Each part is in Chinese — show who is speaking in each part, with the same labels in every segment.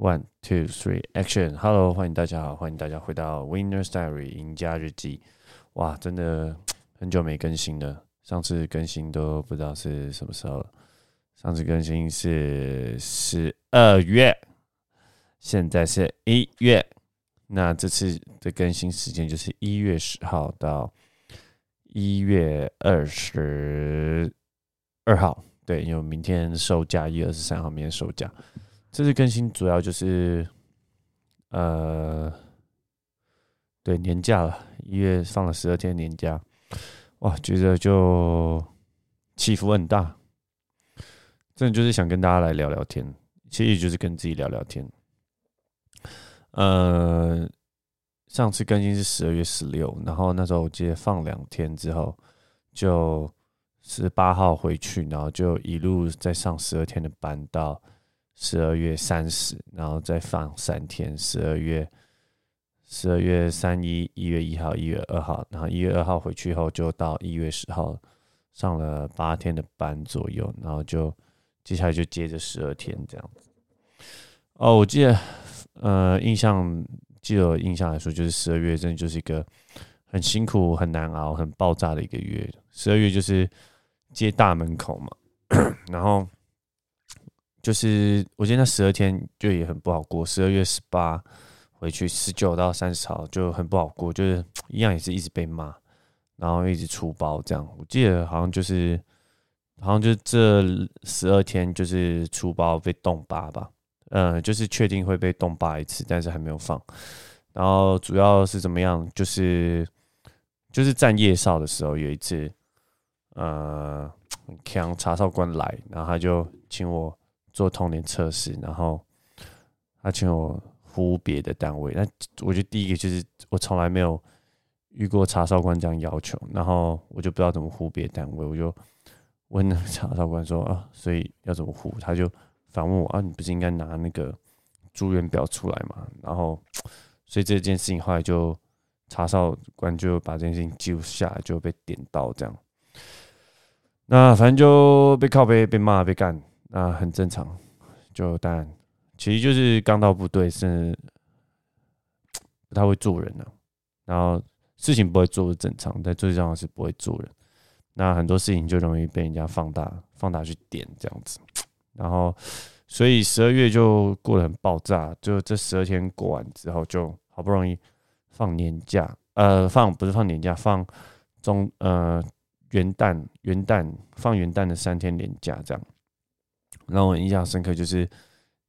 Speaker 1: One, two, three, action! Hello，欢迎大家好，欢迎大家回到 Winner's Diary 赢家日记。哇，真的很久没更新了，上次更新都不知道是什么时候了。上次更新是十二月，现在是一月。那这次的更新时间就是一月十号到一月二十二号。对，因为明天收假，一月二十三号明天收假。这次更新主要就是，呃，对年假了，一月放了十二天年假，哇，觉得就起伏很大，真的就是想跟大家来聊聊天，其实也就是跟自己聊聊天。呃，上次更新是十二月十六，然后那时候我记得放两天之后，就十八号回去，然后就一路再上十二天的班到。十二月三十，然后再放三天。十二月十二月三一，一月一号，一月二号，然后一月二号回去后，就到一月十号上了八天的班左右，然后就接下来就接着十二天这样子。哦，我记得，呃，印象记得印象来说，就是十二月真的就是一个很辛苦、很难熬、很爆炸的一个月。十二月就是接大门口嘛，然后。就是我记得那十二天就也很不好过，十二月十八回去，十九到三十号就很不好过，就是一样也是一直被骂，然后一直出包这样。我记得好像就是，好像就这十二天就是出包被冻八吧，嗯，就是确定会被冻八一次，但是还没有放。然后主要是怎么样？就是就是站夜哨的时候有一次，呃，强查哨官来，然后他就请我。做童年测试，然后他请我呼别的单位。那我觉得第一个就是我从来没有遇过查哨官这样要求，然后我就不知道怎么呼别单位，我就问那查哨官说啊，所以要怎么呼？他就反问我啊，你不是应该拿那个住院表出来嘛？然后所以这件事情后来就查哨官就把这件事情记录下来，就被点到这样。那反正就被靠背被骂被干。那很正常，就当然，其实就是刚到部队是不太会做人的，然后事情不会做的正常，但最重要是不会做人。那很多事情就容易被人家放大、放大去点这样子，然后所以十二月就过得很爆炸。就这十二天过完之后，就好不容易放年假，呃，放不是放年假，放中呃元旦元旦放元旦的三天年假这样。让我印象深刻，就是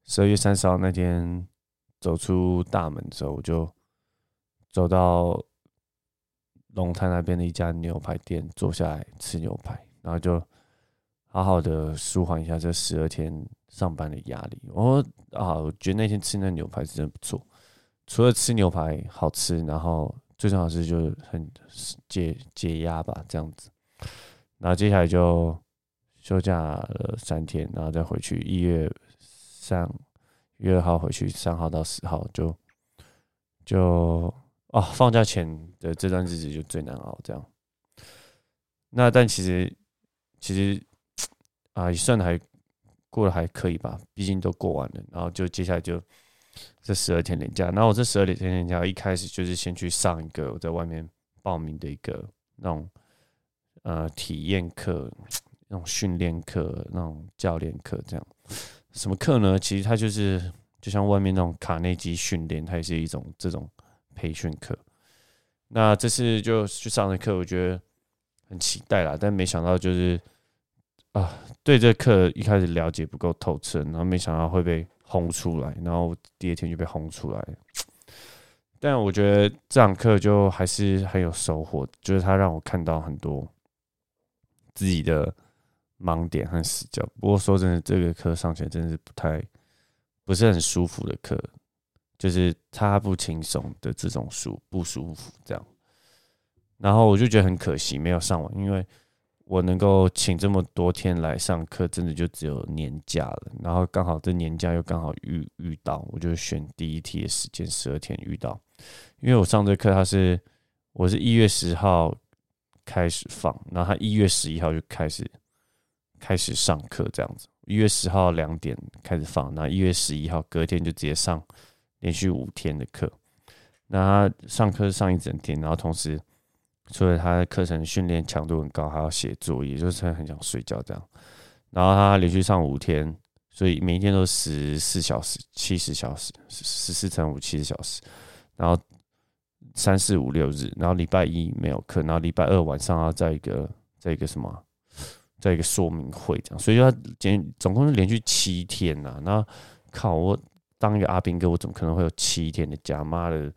Speaker 1: 十二月三十号那天走出大门的时候，我就走到龙潭那边的一家牛排店，坐下来吃牛排，然后就好好的舒缓一下这十二天上班的压力。我啊，我觉得那天吃那牛排是真的不错，除了吃牛排好吃，然后最重要是就很解解压吧，这样子。然后接下来就。休假了三天，然后再回去。一月三、一月二号回去，三号到十号就就哦，放假前的这段日子就最难熬。这样，那但其实其实啊，也算还过得还可以吧，毕竟都过完了。然后就接下来就这十二天连假。然后我这十二天连假一开始就是先去上一个我在外面报名的一个那种呃体验课。那种训练课、那种教练课，这样什么课呢？其实它就是就像外面那种卡内基训练，它也是一种这种培训课。那这次就去上的课，我觉得很期待啦。但没想到就是啊，对这课一开始了解不够透彻，然后没想到会被轰出来，然后第二天就被轰出来。但我觉得这堂课就还是很有收获，就是它让我看到很多自己的。盲点和死角。不过说真的，这个课上起来真的是不太不是很舒服的课，就是他不轻松的这种舒不舒服这样。然后我就觉得很可惜没有上完，因为我能够请这么多天来上课，真的就只有年假了。然后刚好这年假又刚好遇遇到，我就选第一题的时间十二天遇到，因为我上这课他是我是一月十号开始放，然后他一月十一号就开始。开始上课这样子，一月十号两点开始放，然后一月十一号隔天就直接上连续五天的课。那他上课上一整天，然后同时除了他的课程训练强度很高，还要写作业，就是很想睡觉这样。然后他连续上五天，所以每一天都十四小时、七十小时，十四乘五七十小时。然后三四五六日，然后礼拜一没有课，然后礼拜二晚上要在一个在一个什么，在一个说明会这样，所以他连总共是连续七天呐。那靠，我当一个阿兵哥，我怎么可能会有七天的假？妈的，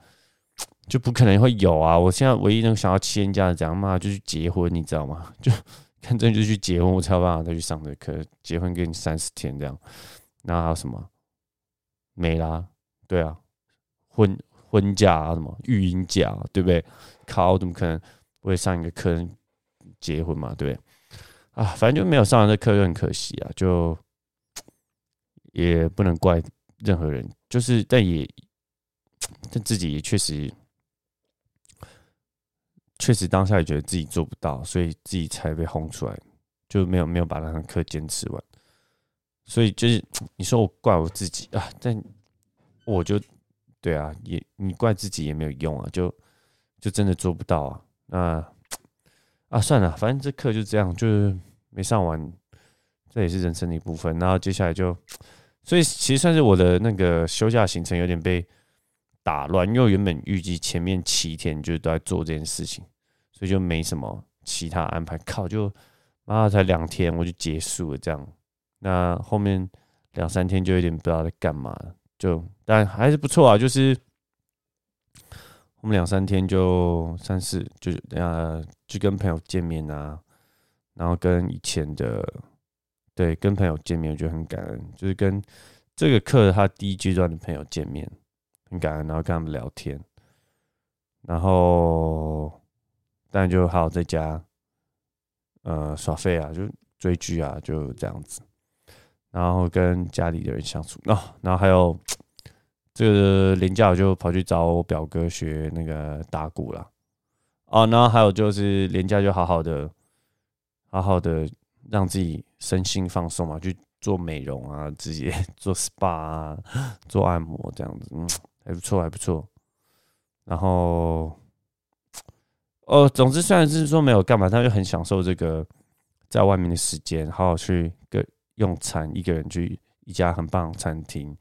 Speaker 1: 就不可能会有啊！我现在唯一能想要七天假的，这样妈就去结婚，你知道吗？就看真就去结婚，我才有办法再去上这课。结婚给你三十天这样，那还有什么？没啦，对啊，婚。婚假啊，什么育婴假，对不对？靠，怎么可能不会上一个课结婚嘛？对不对？啊，反正就没有上完这课，就很可惜啊。就也不能怪任何人，就是但也但自己也确实确实当下也觉得自己做不到，所以自己才被轰出来，就没有没有把那堂课坚持完。所以就是你说我怪我自己啊，但我就。对啊，也你怪自己也没有用啊，就就真的做不到啊。那啊，算了，反正这课就这样，就是没上完，这也是人生的一部分。然后接下来就，所以其实算是我的那个休假行程有点被打乱，因为原本预计前面七天就都在做这件事情，所以就没什么其他安排。靠，就妈才两天我就结束了这样。那后面两三天就有点不知道在干嘛。就但还是不错啊，就是我们两三天就三四，就是等下去跟朋友见面啊，然后跟以前的对跟朋友见面，我觉得很感恩，就是跟这个课他第一阶段的朋友见面，很感恩，然后跟他们聊天，然后当然就还有在家呃耍废啊，就追剧啊，就这样子。然后跟家里的人相处，哦，然后还有这个年假我就跑去找我表哥学那个打鼓了，哦，然后还有就是年假就好好的，好好的让自己身心放松嘛，去做美容啊，自己 做 SPA 啊，做按摩这样子，嗯，还不错，还不错。然后，哦，总之虽然是说没有干嘛，但就很享受这个在外面的时间，好好去个。用餐，一个人去一家很棒的餐厅，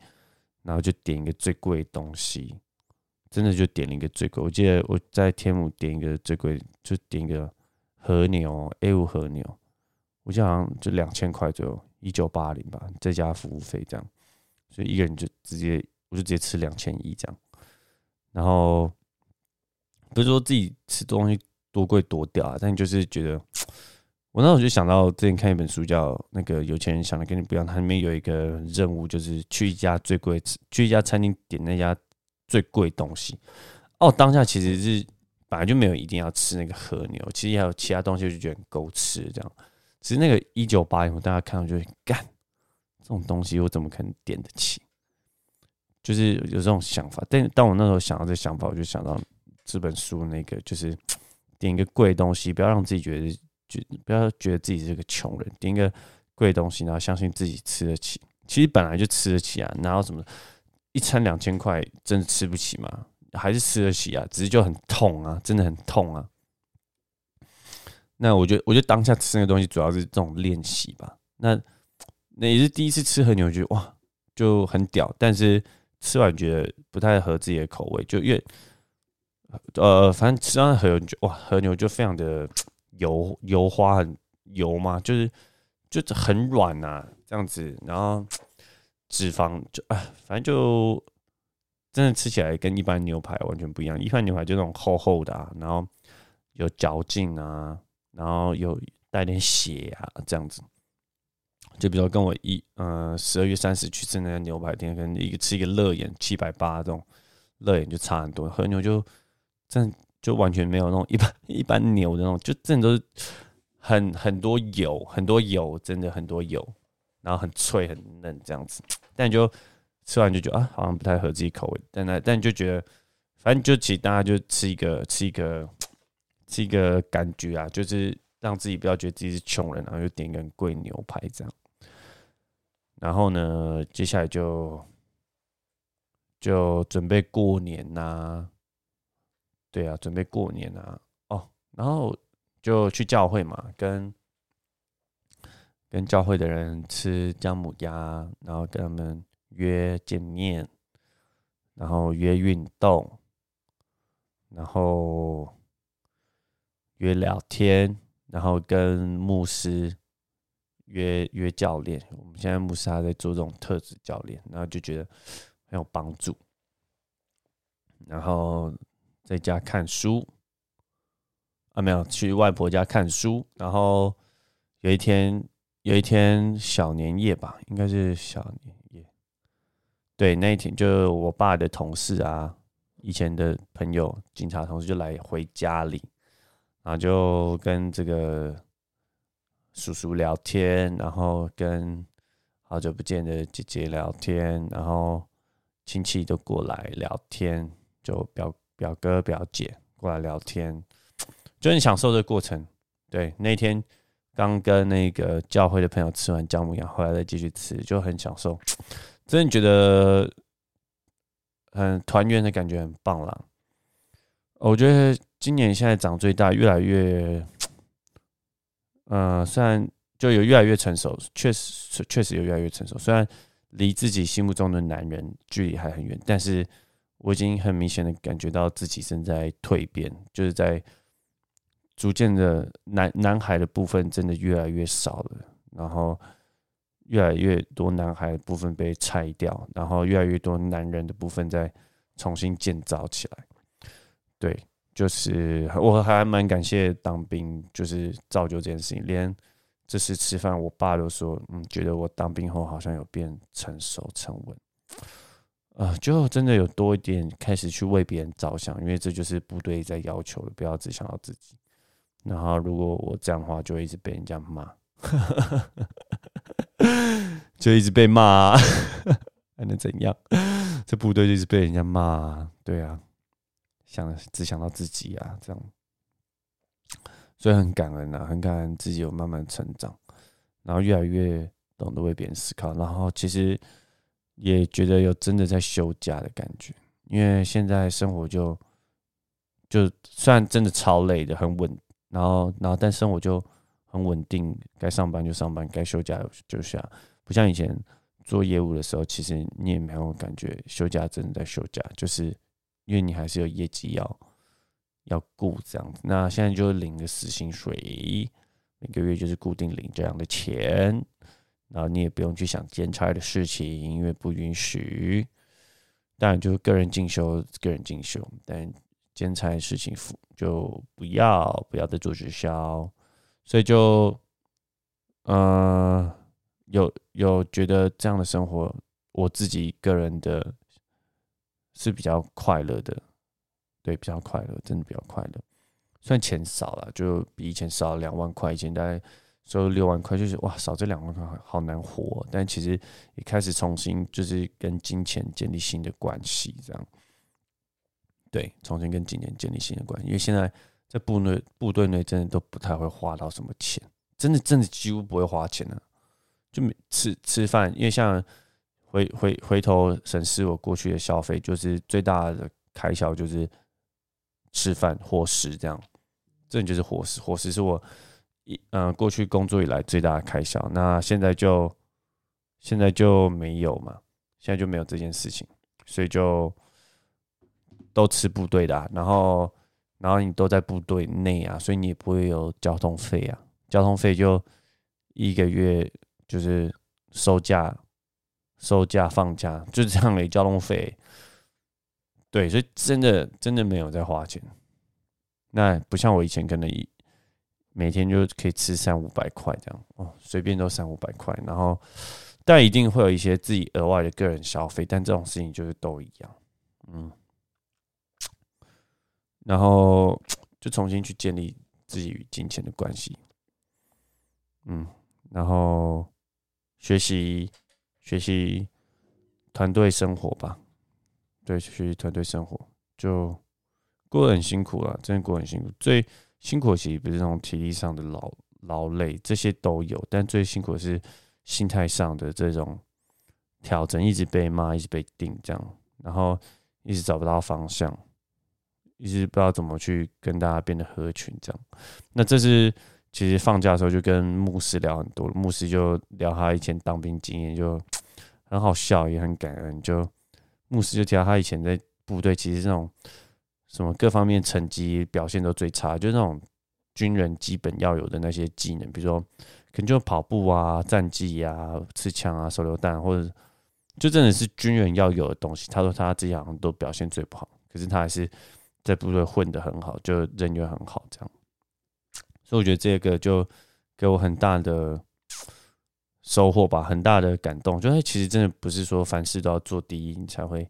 Speaker 1: 然后就点一个最贵的东西，真的就点了一个最贵。我记得我在天母点一个最贵，就点一个和牛 A 五和牛，我记得好像就两千块左右，一九八零吧，再加服务费这样，所以一个人就直接我就直接吃两千一这样。然后不是说自己吃东西多贵多屌啊，但就是觉得。我那时候就想到之前看一本书，叫《那个有钱人想的跟你不一样》，它里面有一个任务，就是去一家最贵、去一家餐厅点那家最贵东西。哦，当下其实是本来就没有一定要吃那个和牛，其实还有其他东西，就觉得够吃这样。只是那个一九八零，大家看到就会干这种东西，我怎么可能点得起？就是有这种想法。但当我那时候想到这想法，我就想到这本书那个，就是 点一个贵东西，不要让自己觉得。不要觉得自己是个穷人，点一个贵东西，然后相信自己吃得起。其实本来就吃得起啊，哪有什么一餐两千块真的吃不起吗？还是吃得起啊，只是就很痛啊，真的很痛啊。那我觉得，我觉得当下吃那个东西主要是这种练习吧。那那也是第一次吃和牛，觉得哇就很屌，但是吃完觉得不太合自己的口味，就越呃，反正吃完和牛就哇和牛就非常的。油油花很油嘛，就是就很软呐，这样子，然后脂肪就啊，反正就真的吃起来跟一般牛排完全不一样。一般牛排就那种厚厚的啊，然后有嚼劲啊，然后有带点血啊，这样子。就比如说跟我一呃十二月三十去吃那家牛排店，跟一个吃一个乐眼七百八这种乐眼就差很多，和牛就真的。就完全没有那种一般 一般牛的那种，就真的都是很很多油，很多油，真的很多油，然后很脆很嫩这样子。但就吃完就觉得啊，好像不太合自己口味。但那但就觉得，反正就其实大家就吃一个吃一个吃一个感觉啊，就是让自己不要觉得自己是穷人，然后就点一个贵牛排这样。然后呢，接下来就就准备过年呐，对啊，准备过年啊，哦，然后就去教会嘛，跟跟教会的人吃姜母鸭，然后跟他们约见面，然后约运动，然后约聊天，然后跟牧师。约约教练，我们现在牧师还在做这种特质教练，然后就觉得很有帮助。然后在家看书啊，没有去外婆家看书。然后有一天，有一天小年夜吧，应该是小年夜。对，那一天就我爸的同事啊，以前的朋友，警察同事就来回家里，然后就跟这个。叔叔聊天，然后跟好久不见的姐姐聊天，然后亲戚都过来聊天，就表表哥表姐过来聊天，就很享受这个过程。对，那天刚跟那个教会的朋友吃完姜母鸭，后来再继续吃，就很享受，真的觉得很团圆的感觉，很棒啦。我觉得今年现在长最大，越来越。嗯，虽然就有越来越成熟，确实确实有越来越成熟。虽然离自己心目中的男人距离还很远，但是我已经很明显的感觉到自己正在蜕变，就是在逐渐的男男孩的部分真的越来越少了，然后越来越多男孩的部分被拆掉，然后越来越多男人的部分在重新建造起来，对。就是我还蛮感谢当兵，就是造就这件事情。连这次吃饭，我爸都说，嗯，觉得我当兵后好像有变成熟、沉稳，啊，就真的有多一点开始去为别人着想，因为这就是部队在要求的，不要只想到自己。然后如果我这样的话，就会一直被人家骂，就一直被骂，还能怎样？这部队就是被人家骂，对啊。想只想到自己啊，这样，所以很感恩啊，很感恩自己有慢慢成长，然后越来越懂得为别人思考，然后其实也觉得有真的在休假的感觉，因为现在生活就就虽然真的超累的，很稳，然后然后但生活就很稳定，该上班就上班，该休假就下，不像以前做业务的时候，其实你也没有感觉休假真的在休假，就是。因为你还是有业绩要要顾这样子，那现在就领个死薪水，每个月就是固定领这样的钱，然后你也不用去想兼差的事情，因为不允许。当然就是个人进修，个人进修，但兼差的事情就不要不要再做直销，所以就呃有有觉得这样的生活，我自己个人的。是比较快乐的，对，比较快乐，真的比较快乐。虽然钱少了，就比以前少了两万块，以前大概收入六万块，就是哇，少这两万块好难活。但其实也开始重新就是跟金钱建立新的关系，这样。对，重新跟金钱建立新的关系，因为现在在部内部队内真的都不太会花到什么钱，真的真的几乎不会花钱了，就每吃吃饭，因为像。回回回头审视我过去的消费，就是最大的开销就是吃饭伙食这样，这就是伙食，伙食是我一嗯过去工作以来最大的开销。那现在就现在就没有嘛，现在就没有这件事情，所以就都吃部队的，然后然后你都在部队内啊，所以你也不会有交通费啊，交通费就一个月就是收假。收假放假就这样的交通费，对，所以真的真的没有在花钱。那不像我以前可能一每天就可以吃三五百块这样哦，随便都三五百块。然后但一定会有一些自己额外的个人消费，但这种事情就是都一样，嗯。然后就重新去建立自己与金钱的关系，嗯，然后学习。学习团队生活吧，对，学习团队生活就过得很辛苦了，真的过得很辛苦。最辛苦其实不是那种体力上的劳劳累，这些都有，但最辛苦的是心态上的这种调整，一直被骂，一直被定这样，然后一直找不到方向，一直不知道怎么去跟大家变得合群这样。那这是其实放假的时候就跟牧师聊很多，牧师就聊他以前当兵经验，就很好笑，也很感恩。就牧师就提到他以前在部队，其实那种什么各方面成绩表现都最差，就那种军人基本要有的那些技能，比如说可能就跑步啊、战绩啊、持枪啊、手榴弹或者。就真的是军人要有的东西。他说他这样都表现最不好，可是他还是在部队混得很好，就人缘很好，这样。所以我觉得这个就给我很大的收获吧，很大的感动。就其实真的不是说凡事都要做第一，你才会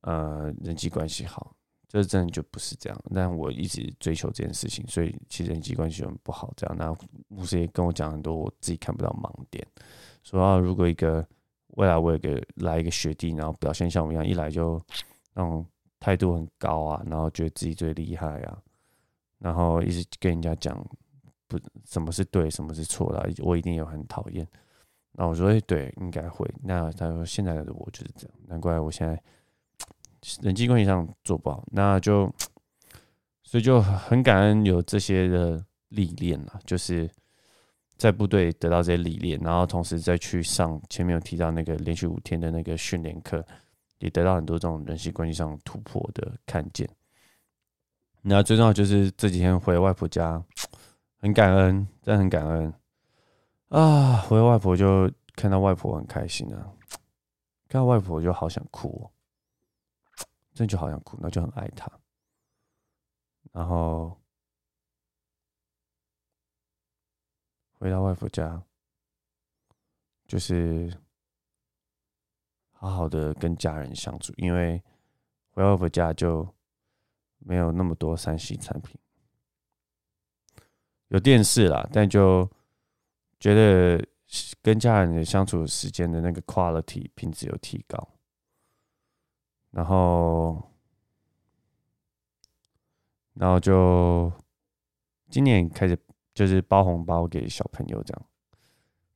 Speaker 1: 呃人际关系好，这真的就不是这样。但我一直追求这件事情，所以其实人际关系很不好。这样，那牧师也跟我讲很多我自己看不到盲点，说啊如果一个。未来我有个来一个学弟，然后表现像我一样，一来就那种态度很高啊，然后觉得自己最厉害啊，然后一直跟人家讲不什么是对，什么是错的，我一定有很讨厌。那我说，哎，对，应该会。那他说，现在的我就是这样，难怪我现在人际关系上做不好。那就 所以就很感恩有这些的历练了，就是。在部队得到这些历练，然后同时再去上前面有提到那个连续五天的那个训练课，也得到很多这种人际关系上突破的看见。那最重要就是这几天回外婆家，很感恩，真的很感恩啊！回外婆就看到外婆很开心啊，看到外婆就好想哭，真的就好想哭，那就很爱她，然后。回到外婆家，就是好好的跟家人相处。因为回外婆家就没有那么多三 C 产品，有电视啦，但就觉得跟家人的相处时间的那个 quality 品质有提高。然后，然后就今年开始。就是包红包给小朋友这样，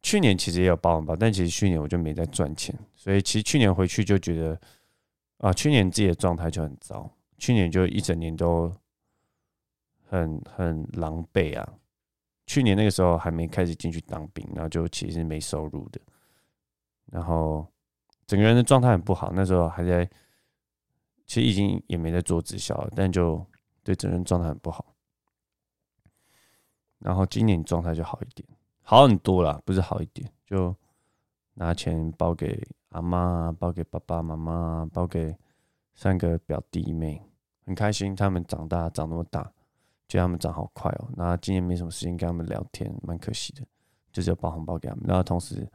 Speaker 1: 去年其实也有包红包，但其实去年我就没在赚钱，所以其实去年回去就觉得，啊，去年自己的状态就很糟，去年就一整年都很很狼狈啊。去年那个时候还没开始进去当兵，然后就其实没收入的，然后整个人的状态很不好。那时候还在，其实已经也没在做直销了，但就对整个人状态很不好。然后今年状态就好一点，好很多了，不是好一点，就拿钱包给阿妈，包给爸爸妈妈，包给三个表弟妹，很开心。他们长大长那么大，觉得他们长好快哦。那今年没什么时间跟他们聊天，蛮可惜的，就只有包红包给他们。然后同时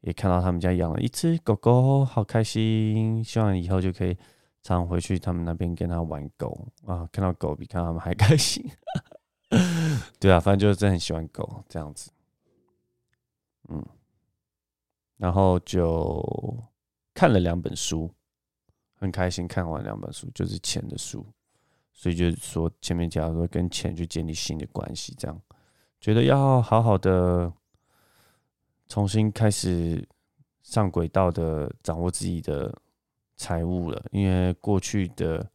Speaker 1: 也看到他们家养了一只狗狗，好开心。希望以后就可以常回去他们那边跟他玩狗啊，看到狗比看他们还开心。对啊，反正就是真的很喜欢狗这样子，嗯，然后就看了两本书，很开心看完两本书，就是钱的书，所以就是说前面讲说跟钱去建立新的关系，这样觉得要好好的重新开始上轨道的掌握自己的财务了，因为过去的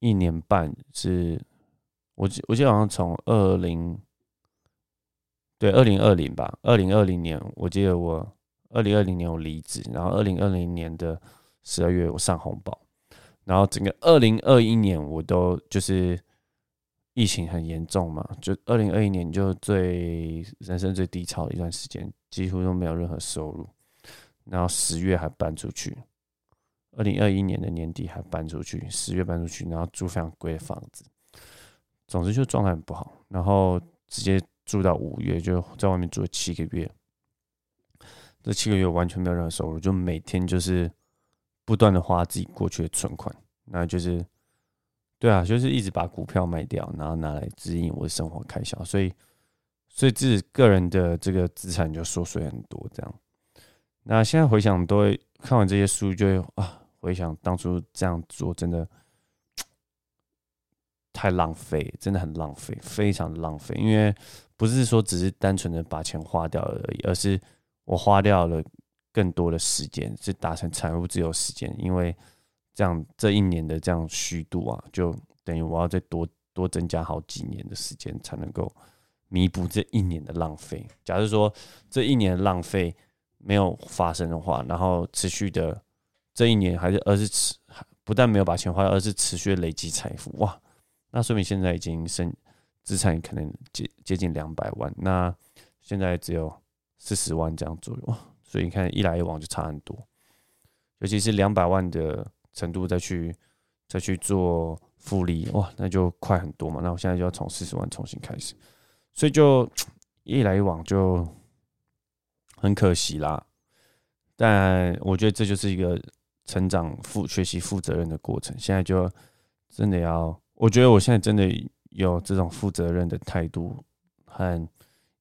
Speaker 1: 一年半是。我记我记得好像从二零，对二零二零吧，二零二零年我记得我二零二零年我离职，然后二零二零年的十二月我上红包，然后整个二零二一年我都就是疫情很严重嘛，就二零二一年就最人生最低潮的一段时间，几乎都没有任何收入，然后十月还搬出去，二零二一年的年底还搬出去，十月搬出去，然后住非常贵的房子。总之就状态很不好，然后直接住到五月，就在外面住了七个月。这七个月完全没有任何收入，就每天就是不断的花自己过去的存款，那就是对啊，就是一直把股票卖掉，然后拿来指引我的生活开销，所以所以自己个人的这个资产就缩水很多。这样，那现在回想，都会看完这些书，就啊，回想当初这样做真的。太浪费，真的很浪费，非常浪费。因为不是说只是单纯的把钱花掉而已，而是我花掉了更多的时间，是达成财务自由时间，因为这样这一年的这样虚度啊，就等于我要再多多增加好几年的时间，才能够弥补这一年的浪费。假如说这一年的浪费没有发生的话，然后持续的这一年还是而是持不但没有把钱花，而是持续累积财富，哇，那说明现在已经生资产可能接接近两百万，那现在只有四十万这样左右，所以你看一来一往就差很多，尤其是两百万的程度再去再去做复利，哇，那就快很多嘛。那我现在就要从四十万重新开始，所以就一来一往就很可惜啦。但我觉得这就是一个成长、负学习、负责任的过程。现在就真的要，我觉得我现在真的。有这种负责任的态度和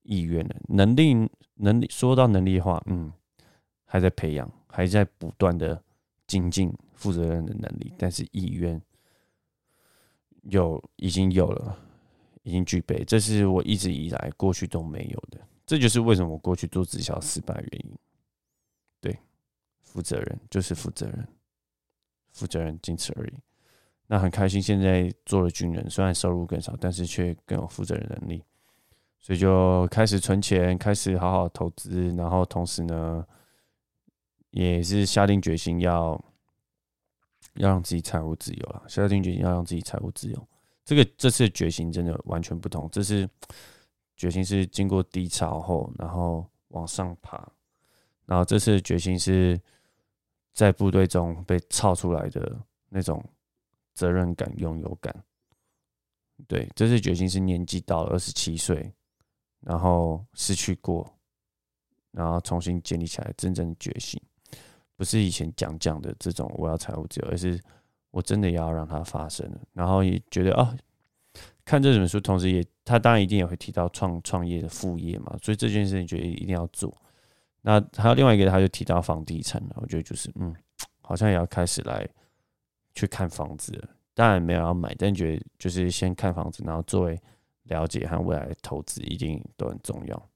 Speaker 1: 意愿了能力，能力说到能力的话，嗯，还在培养，还在不断的精进负责任的能力，但是意愿有已经有了，已经具备，这是我一直以来过去都没有的，这就是为什么我过去做直销失败的原因。负责任就是负责任，负责任仅此而已。那很开心，现在做了军人，虽然收入更少，但是却更有负责任能力，所以就开始存钱，开始好好投资，然后同时呢，也是下定决心要要让自己财务自由了。下定决心要让自己财务自由，这个这次的决心真的完全不同。这是决心是经过低潮后，然后往上爬，然后这次的决心是在部队中被操出来的那种。责任感、拥有感，对，这次决心是年纪到了二十七岁，然后失去过，然后重新建立起来真正的决心，不是以前讲讲的这种我要财务自由，而是我真的要让它发生了。然后也觉得啊，看这本书，同时也他当然一定也会提到创创业的副业嘛，所以这件事情觉得一定要做。那还有另外一个，他就提到房地产了，我觉得就是嗯，好像也要开始来。去看房子，当然没有要买，但觉得就是先看房子，然后作为了解和未来的投资，一定都很重要。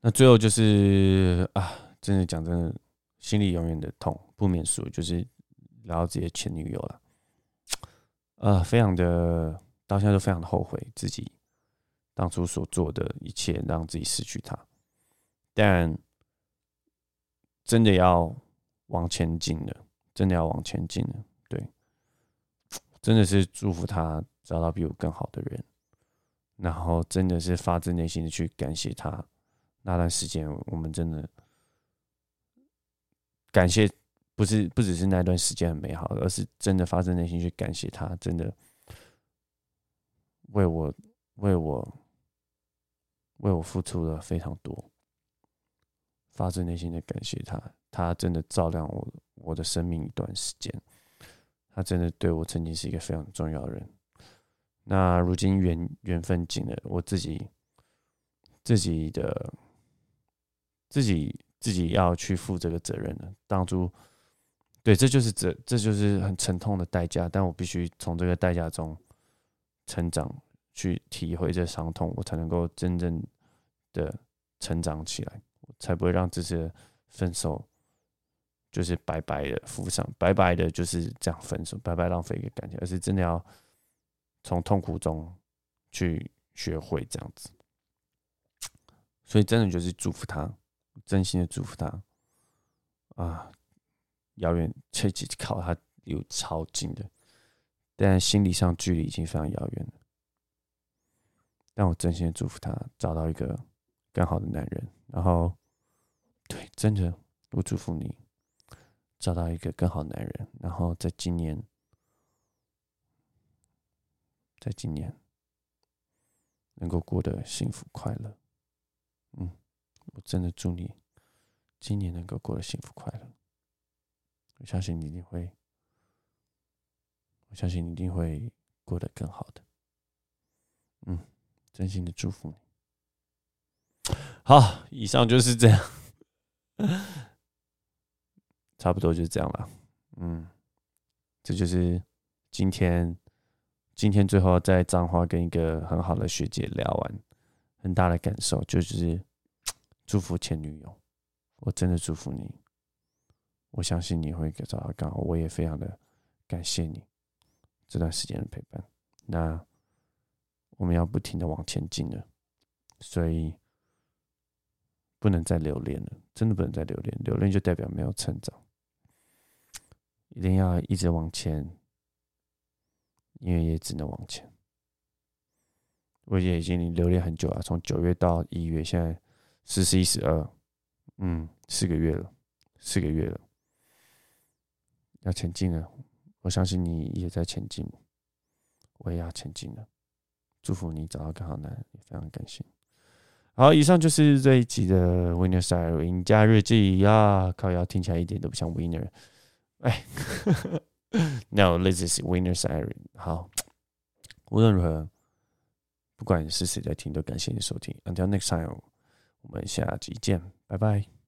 Speaker 1: 那最后就是啊，真的讲真的，心里永远的痛不免俗，就是聊到自己的前女友了。呃，非常的到现在都非常的后悔自己当初所做的一切，让自己失去她。但真的要往前进了。真的要往前进了，对，真的是祝福他找到比我更好的人，然后真的是发自内心的去感谢他那段时间，我们真的感谢，不是不只是那段时间很美好，而是真的发自内心去感谢他，真的为我为我为我付出了非常多，发自内心的感谢他，他真的照亮我。我的生命一段时间，他真的对我曾经是一个非常重要的人。那如今缘缘分尽了，我自己自己的自己自己要去负这个责任了。当初对，这就是这这就是很沉痛的代价，但我必须从这个代价中成长，去体会这伤痛，我才能够真正的成长起来，才不会让这次分手。就是白白的付上，白白的就是这样分手，白白浪费一个感情，而是真的要从痛苦中去学会这样子。所以真的就是祝福他，真心的祝福他啊！遥远，切实靠他有超近的，但心理上距离已经非常遥远了。但我真心的祝福他找到一个更好的男人，然后对，真的，我祝福你。找到一个更好男人，然后在今年，在今年能够过得幸福快乐。嗯，我真的祝你今年能够过得幸福快乐。我相信你一定会，我相信你一定会过得更好的。嗯，真心的祝福你。好，以上就是这样。差不多就是这样了，嗯，这就是今天今天最后在彰化跟一个很好的学姐聊完，很大的感受就是 祝福前女友，我真的祝福你。我相信你会找到更好。我也非常的感谢你这段时间的陪伴。那我们要不停的往前进了，所以不能再留恋了，真的不能再留恋。留恋就代表没有成长，一定要一直往前，因为也只能往前。我也已经留恋很久了，从九月到一月，现在十、十一、十二，嗯，四个月了，四个月了，要前进了。我相信你也在前进，我也要前进了。祝福你找到更好男人，也非常感谢。好，以上就是这一集的 Winner Style 赢家日记呀，靠，要听起来一点都不像 Winner。哎，No，this is Winner Style。好，无论如何。不管是谁在听，都感谢你收听。Until next time，我们下集见，拜拜。